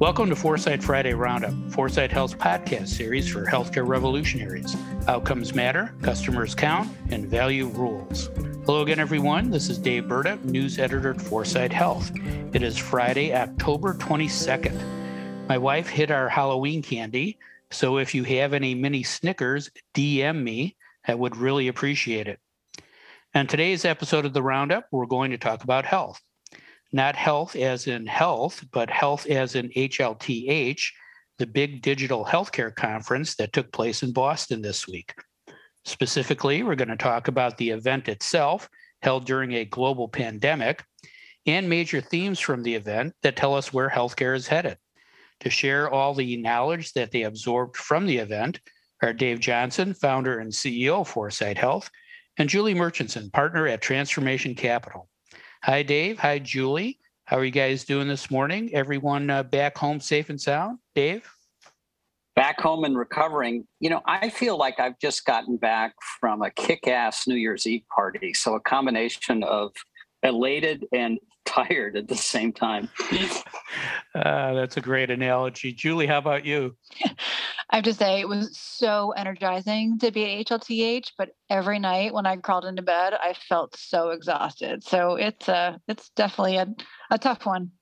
Welcome to Foresight Friday Roundup, Foresight Health's podcast series for healthcare revolutionaries. Outcomes matter, customers count, and value rules. Hello again, everyone. This is Dave Burda, news editor at Foresight Health. It is Friday, October 22nd. My wife hid our Halloween candy, so if you have any mini Snickers, DM me. I would really appreciate it. On today's episode of the Roundup, we're going to talk about health not health as in health, but health as in HLTH, the big digital healthcare conference that took place in Boston this week. Specifically, we're going to talk about the event itself, held during a global pandemic, and major themes from the event that tell us where healthcare is headed. To share all the knowledge that they absorbed from the event are Dave Johnson, founder and CEO of Foresight Health, and Julie Murchison, partner at Transformation Capital. Hi, Dave. Hi, Julie. How are you guys doing this morning? Everyone uh, back home safe and sound? Dave? Back home and recovering. You know, I feel like I've just gotten back from a kick ass New Year's Eve party. So a combination of elated and tired at the same time. uh, that's a great analogy. Julie, how about you? I have to say, it was so energizing to be at HLTH, but every night when I crawled into bed, I felt so exhausted. So it's a, it's definitely a, a tough one.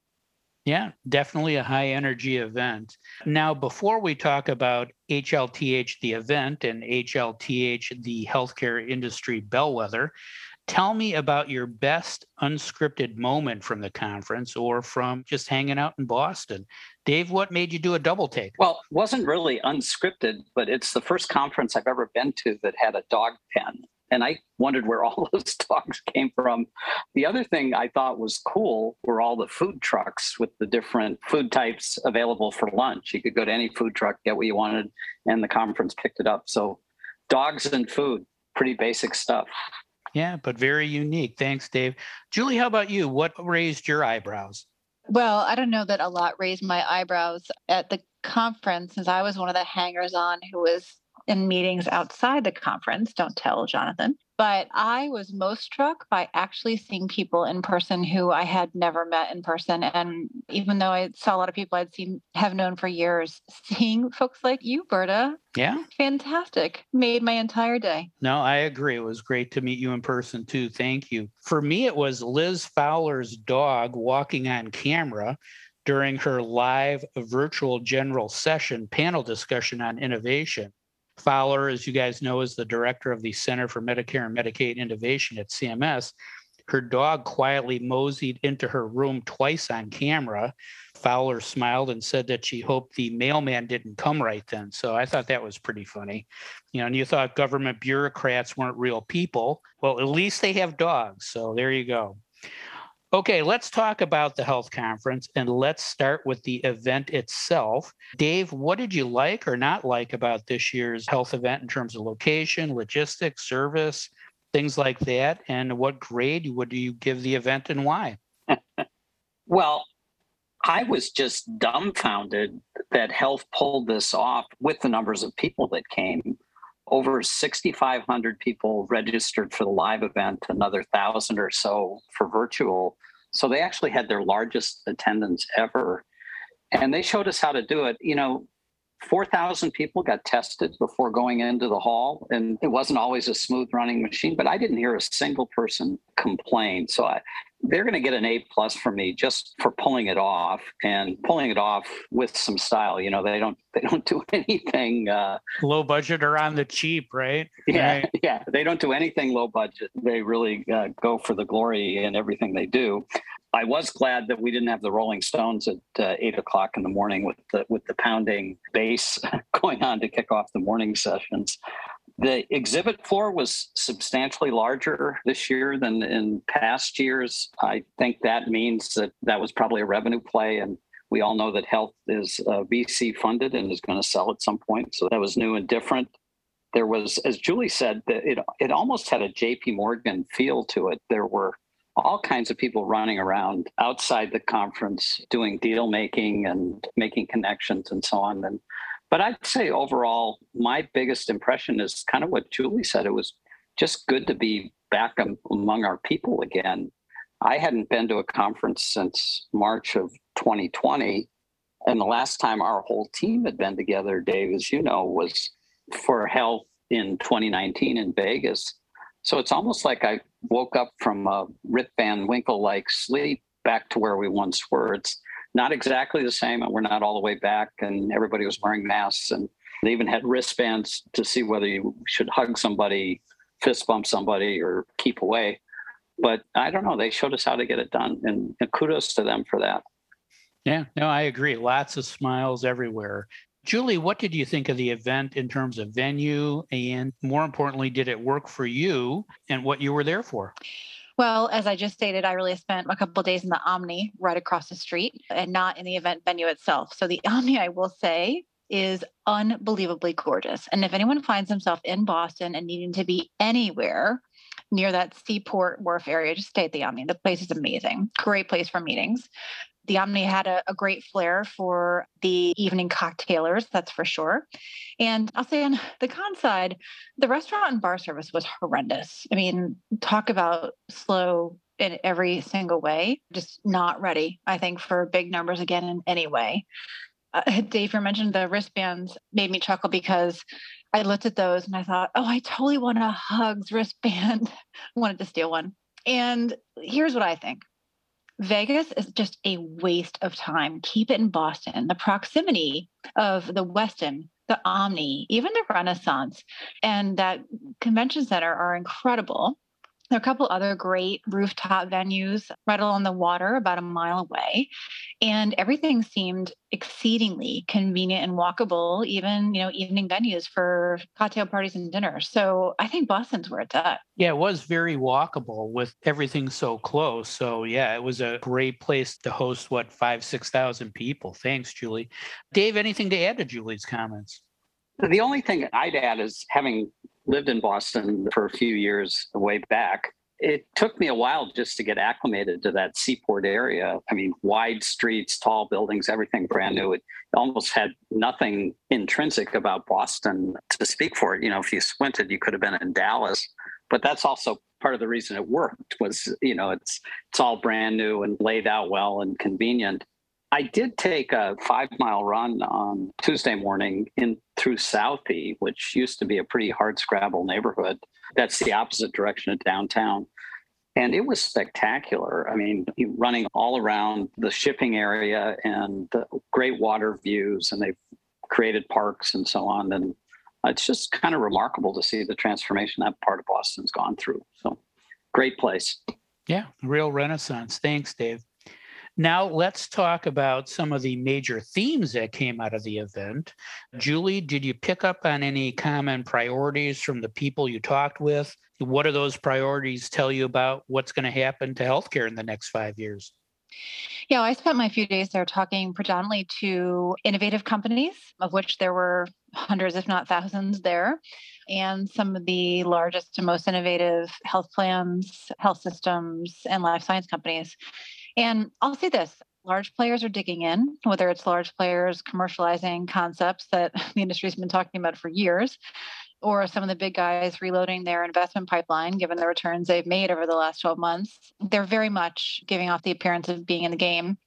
Yeah, definitely a high energy event. Now, before we talk about HLTH, the event, and HLTH, the healthcare industry bellwether, Tell me about your best unscripted moment from the conference or from just hanging out in Boston. Dave, what made you do a double take? Well, it wasn't really unscripted, but it's the first conference I've ever been to that had a dog pen. And I wondered where all those dogs came from. The other thing I thought was cool were all the food trucks with the different food types available for lunch. You could go to any food truck, get what you wanted, and the conference picked it up. So, dogs and food, pretty basic stuff. Yeah, but very unique. Thanks, Dave. Julie, how about you? What raised your eyebrows? Well, I don't know that a lot raised my eyebrows at the conference since I was one of the hangers on who was in meetings outside the conference. Don't tell Jonathan. But I was most struck by actually seeing people in person who I had never met in person. And even though I saw a lot of people I'd seen, have known for years, seeing folks like you, Burda, yeah, fantastic, made my entire day. No, I agree. It was great to meet you in person too. Thank you. For me, it was Liz Fowler's dog walking on camera during her live virtual general session panel discussion on innovation. Fowler, as you guys know, is the director of the Center for Medicare and Medicaid Innovation at CMS. Her dog quietly moseyed into her room twice on camera. Fowler smiled and said that she hoped the mailman didn't come right then. So I thought that was pretty funny. You know, and you thought government bureaucrats weren't real people. Well, at least they have dogs. So there you go. Okay, let's talk about the HLTH conference and let's start with the event itself. Dave, what did you like or not like about this year's HLTH event in terms of location, logistics, service, things like that? And what grade would you give the event and why? well, I was just dumbfounded that HLTH pulled this off with the numbers of people that came over 6,500 people registered for the live event, another thousand or so for virtual. So they actually had their largest attendance ever. And they showed us how to do it. You know, 4,000 people got tested before going into the hall, and it wasn't always a smooth running machine, but I didn't hear a single person complain. So I, they're going to get an A plus from me just for pulling it off and pulling it off with some style. You know, they don't they don't do anything uh, low budget or on the cheap, right? Yeah, right. yeah. They don't do anything low budget. They really uh, go for the glory in everything they do. I was glad that we didn't have the Rolling Stones at uh, eight o'clock in the morning with the with the pounding bass going on to kick off the morning sessions. The exhibit floor was substantially larger this year than in past years. I think that means that that was probably a revenue play. And we all know that HLTH is uh, VC funded and is going to sell at some point. So that was new and different. There was, as Julie said, it, it almost had a JP Morgan feel to it. There were all kinds of people running around outside the conference doing deal making and making connections and so on. And but I'd say overall, my biggest impression is kind of what Julie said. It was just good to be back among our people again. I hadn't been to a conference since March of 2020. And the last time our whole team had been together, Dave, as you know, was for HLTH in 2019 in Vegas. So it's almost like I woke up from a Rip Van Winkle like sleep back to where we once were. It's not exactly the same, and we're not all the way back. And everybody was wearing masks, and they even had wristbands to see whether you should hug somebody, fist bump somebody, or keep away. But I don't know. They showed us how to get it done, and, and kudos to them for that. Yeah, no, I agree. Lots of smiles everywhere. Julie, what did you think of the event in terms of venue? And more importantly, did it work for you and what you were there for? Well, as I just stated, I really spent a couple days in the Omni right across the street and not in the event venue itself. So the Omni, I will say, is unbelievably gorgeous. And if anyone finds themselves in Boston and needing to be anywhere near that seaport wharf area, just stay at the Omni. The place is amazing. Great place for meetings. The Omni had a, a, great flair for the evening cocktailers, that's for sure. And I'll say on the con side, the restaurant and bar service was horrendous. I mean, talk about slow in every single way, just not ready, I think, for big numbers again in any way. Uh, Dave, you mentioned the wristbands made me chuckle because I looked at those and I thought, oh, I totally want a hugs wristband. wanted to steal one. And here's what I think Vegas is just a waste of time. Keep it in Boston. The proximity of the Westin, the Omni, even the Renaissance, and that convention center are incredible. There are a couple other great rooftop venues right along the water, about a mile away, and everything seemed exceedingly convenient and walkable. Even you know evening venues for cocktail parties and dinner. So I think Boston's where it's at. Yeah, it was very walkable with everything so close. So yeah, it was a great place to host what five six thousand people. Thanks, Julie. Dave, anything to add to Julie's comments? The only thing I'd add is having lived in Boston for a few years way back. It took me a while just to get acclimated to that seaport area. I mean, wide streets, tall buildings, everything brand new. It almost had nothing intrinsic about Boston to speak for it. You know, if you squinted, you could have been in Dallas. But that's also part of the reason it worked was, you know, it's it's all brand new and laid out well and convenient. I did take a five mile run on Tuesday morning in through Southie, which used to be a pretty hard scrabble neighborhood. That's the opposite direction of downtown. And it was spectacular. I mean, running all around the shipping area and the great water views, and they've created parks and so on. And it's just kind of remarkable to see the transformation that part of Boston's gone through. So, great place. Yeah, real renaissance. Thanks, Dave. Now, let's talk about some of the major themes that came out of the event. Julie, did you pick up on any common priorities from the people you talked with? What do those priorities tell you about what's going to happen to healthcare in the next five years? Yeah, I spent my few days there talking predominantly to innovative companies, of which there were hundreds, if not thousands, there, and some of the largest and most innovative health plans, health systems, and life science companies. And I'll say this large players are digging in, whether it's large players commercializing concepts that the industry's been talking about for years, or some of the big guys reloading their investment pipeline, given the returns they've made over the last 12 months. They're very much giving off the appearance of being in the game.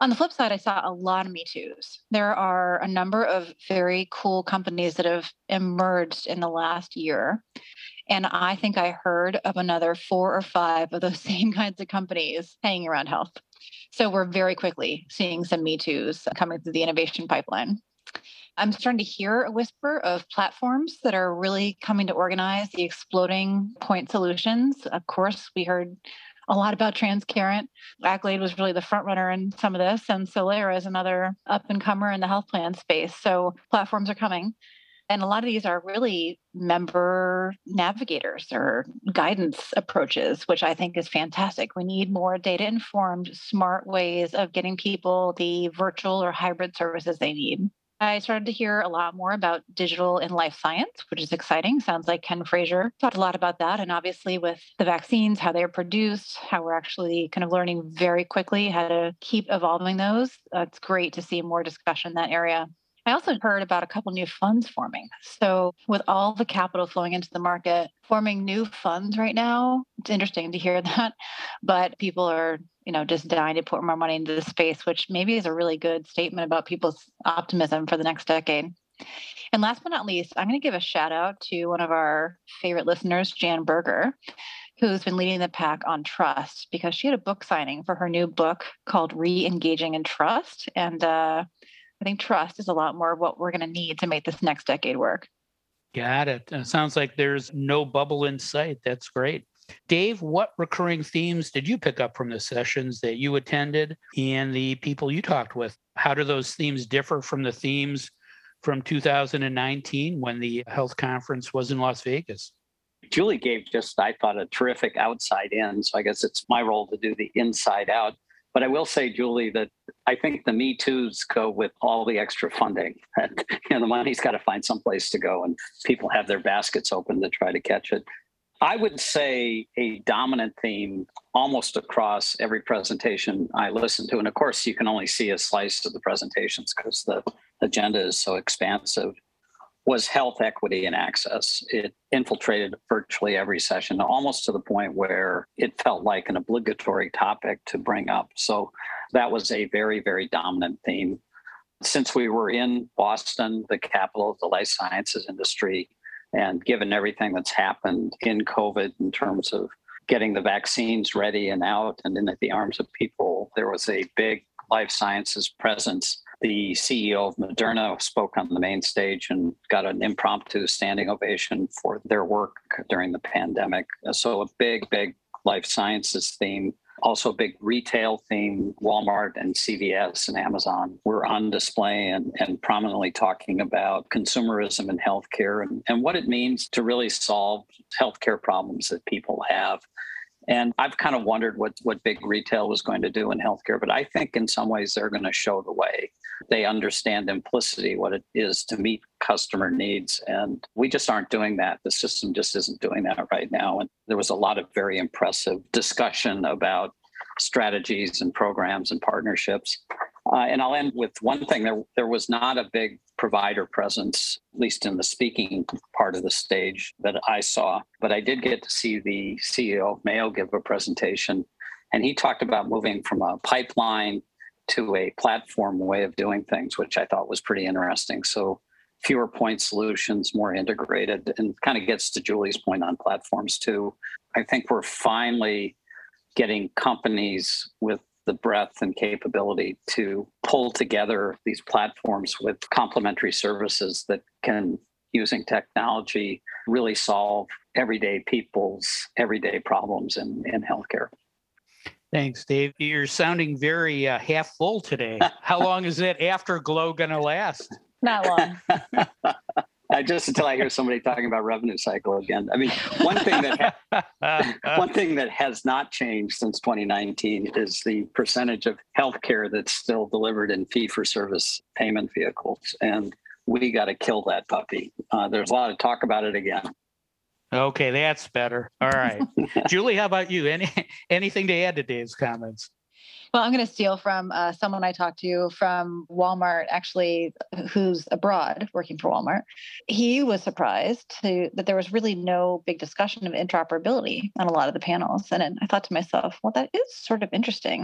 On the flip side, I saw a lot of Me Too's. There are a number of very cool companies that have emerged in the last year and I think I heard of another four or five of those same kinds of companies hanging around HLTH. So we're very quickly seeing some Me Too's coming through the innovation pipeline. I'm starting to hear a whisper of platforms that are really coming to organize the exploding point solutions. Of course, we heard a lot about Transcarent. Accolade was really the front runner in some of this, and Solera is another up and comer in the health plan space. So platforms are coming. And a lot of these are really member navigators or guidance approaches, which I think is fantastic. We need more data informed, smart ways of getting people the virtual or hybrid services they need. I started to hear a lot more about digital in life science, which is exciting. Sounds like Ken Frazier talked a lot about that. And obviously, with the vaccines, how they're produced, how we're actually kind of learning very quickly how to keep evolving those. It's great to see more discussion in that area. I also heard about a couple new funds forming. So, with all the capital flowing into the market, forming new funds right now, it's interesting to hear that. But people are, you know, just dying to put more money into the space, which maybe is a really good statement about people's optimism for the next decade. And last but not least, I'm going to give a shout out to one of our favorite listeners, Jan Berger, who's been leading the pack on trust because she had a book signing for her new book called Re Engaging in Trust. And uh, I think trust is a lot more of what we're going to need to make this next decade work. Got it. And it. Sounds like there's no bubble in sight. That's great. Dave, what recurring themes did you pick up from the sessions that you attended and the people you talked with? How do those themes differ from the themes from 2019 when the HLTH conference was in Las Vegas? Julie gave just, I thought, a terrific outside in. So I guess it's my role to do the inside out. But I will say, Julie, that I think the Me Too's go with all the extra funding. you know, the money's got to find someplace to go, and people have their baskets open to try to catch it. I would say a dominant theme almost across every presentation I listen to. And of course, you can only see a slice of the presentations because the agenda is so expansive was health equity and access. It infiltrated virtually every session, almost to the point where it felt like an obligatory topic to bring up. So that was a very, very dominant theme. Since we were in Boston, the capital of the life sciences industry, and given everything that's happened in COVID in terms of getting the vaccines ready and out and in the arms of people, there was a big life sciences presence the CEO of Moderna spoke on the main stage and got an impromptu standing ovation for their work during the pandemic. So, a big, big life sciences theme. Also, a big retail theme. Walmart and CVS and Amazon were on display and, and prominently talking about consumerism in healthcare and, and what it means to really solve healthcare problems that people have. And I've kind of wondered what, what big retail was going to do in healthcare, but I think in some ways they're going to show the way they understand implicitly what it is to meet customer needs. And we just aren't doing that. The system just isn't doing that right now. And there was a lot of very impressive discussion about strategies and programs and partnerships. Uh, and I'll end with one thing. There, there was not a big provider presence, at least in the speaking part of the stage that I saw. But I did get to see the CEO of Mayo give a presentation. And he talked about moving from a pipeline to a platform way of doing things, which I thought was pretty interesting. So fewer point solutions, more integrated, and kind of gets to Julie's point on platforms too. I think we're finally getting companies with the breadth and capability to pull together these platforms with complementary services that can, using technology, really solve everyday people's everyday problems in, in healthcare. Thanks, Dave. You're sounding very uh, half full today. How long is that afterglow going to last? Not long. Uh, just until I hear somebody talking about revenue cycle again. I mean, one thing that ha- one thing that has not changed since 2019 is the percentage of healthcare that's still delivered in fee-for-service payment vehicles, and we got to kill that puppy. Uh, there's a lot of talk about it again. Okay, that's better. All right. Julie, how about you? Any anything to add to Dave's comments? Well, I'm going to steal from uh, someone I talked to from Walmart, actually, who's abroad working for Walmart. He was surprised to, that there was really no big discussion of interoperability on a lot of the panels. And I thought to myself, well, that is sort of interesting.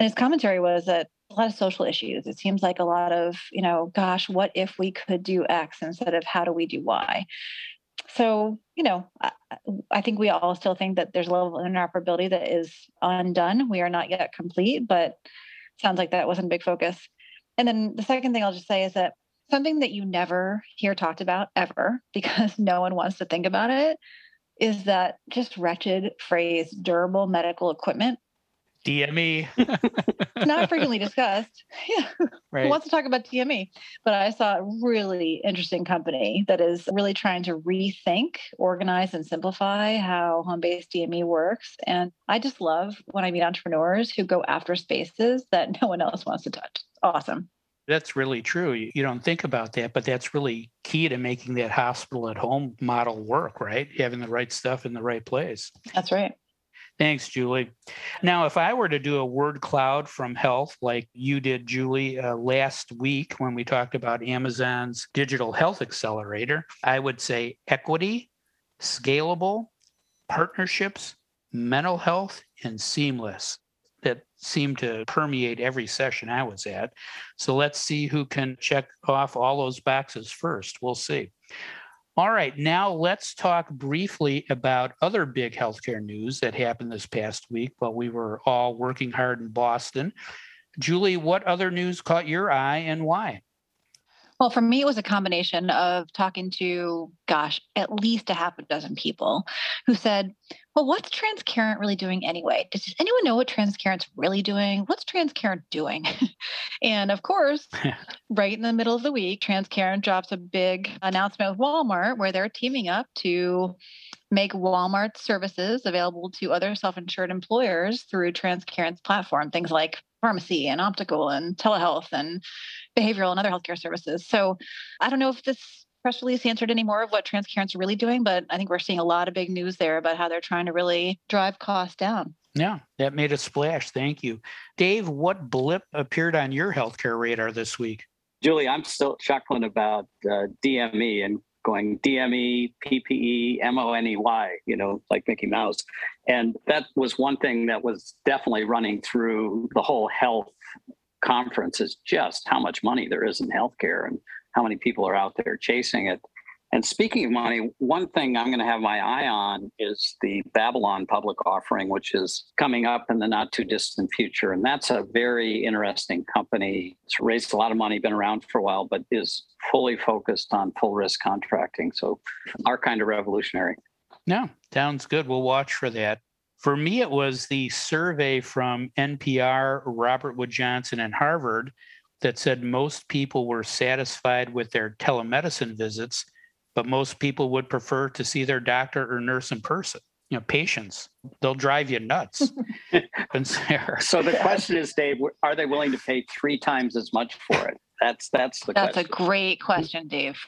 And his commentary was that a lot of social issues. It seems like a lot of, you know, gosh, what if we could do X instead of how do we do Y? So you know I, I, think we all still think that there's a level of interoperability that is undone. We are not yet complete but sounds like that wasn't a big focus. And then the second thing i'll just say is that something that you never hear talked about ever because no one wants to think about it is that just wretched phrase durable medical equipment DME. not frequently discussed. Yeah. Right. Who wants to talk about DME? But I saw a really interesting company that is really trying to rethink, organize, and simplify how home based DME works. And I just love when I meet entrepreneurs who go after spaces that no one else wants to touch. Awesome. That's really true. You don't think about that, but that's really key to making that hospital at home model work, right? Having the right stuff in the right place. That's right. Thanks, Julie. Now, if I were to do a word cloud from HLTH like you did, Julie, uh, last week when we talked about Amazon's digital health accelerator, I would say equity, scalable, partnerships, mental health, and seamless. That seemed to permeate every session I was at. So let's see who can check off all those boxes first. We'll see. All right, now let's talk briefly about other big healthcare news that happened this past week while we were all working hard in Boston. Julie, what other news caught your eye and why? Well, for me, it was a combination of talking to, gosh, at least a half a dozen people who said, Well, what's Transcarent really doing anyway? Does anyone know what Transcarent's really doing? What's Transcarent doing? and of course, right in the middle of the week, Transcarent drops a big announcement with Walmart where they're teaming up to make Walmart services available to other self insured employers through Transcarent's platform, things like pharmacy and optical and telehealth and behavioral and other healthcare services. So I don't know if this press release answered any more of what Transcarent's really doing, but I think we're seeing a lot of big news there about how they're trying to really drive costs down. Yeah, that made a splash. Thank you. Dave, what blip appeared on your healthcare radar this week? Julie, I'm still chuckling about uh, DME and going DME, PPE, M-O-N-E-Y, you know, like Mickey Mouse. And that was one thing that was definitely running through the whole HLTH conference is just how much money there is in healthcare and how many people are out there chasing it. And speaking of money, one thing I'm going to have my eye on is the Babylon public offering, which is coming up in the not too distant future. And that's a very interesting company. It's raised a lot of money, been around for a while, but is fully focused on full risk contracting. So, our kind of revolutionary. No, sounds good. We'll watch for that. For me, it was the survey from NPR, Robert Wood Johnson, and Harvard that said most people were satisfied with their telemedicine visits but most people would prefer to see their doctor or nurse in person. You know, patients, they'll drive you nuts. so the question is, Dave, are they willing to pay three times as much for it? That's that's the that's question. a great question, Dave.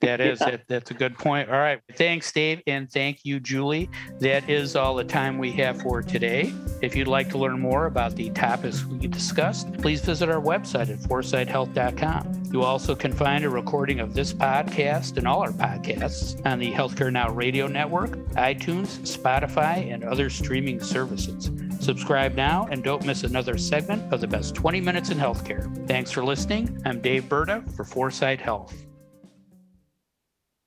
That is yeah. that's a good point. All right, thanks, Dave, and thank you, Julie. That is all the time we have for today. If you'd like to learn more about the topics we discussed, please visit our website at foresighthealth.com. You also can find a recording of this podcast and all our podcasts on the Healthcare Now Radio Network, iTunes, Spotify, and other streaming services. Subscribe now and don't miss another segment of the best 20 minutes in healthcare. Thanks for listening. I'm Dave Burda for Foresight Health.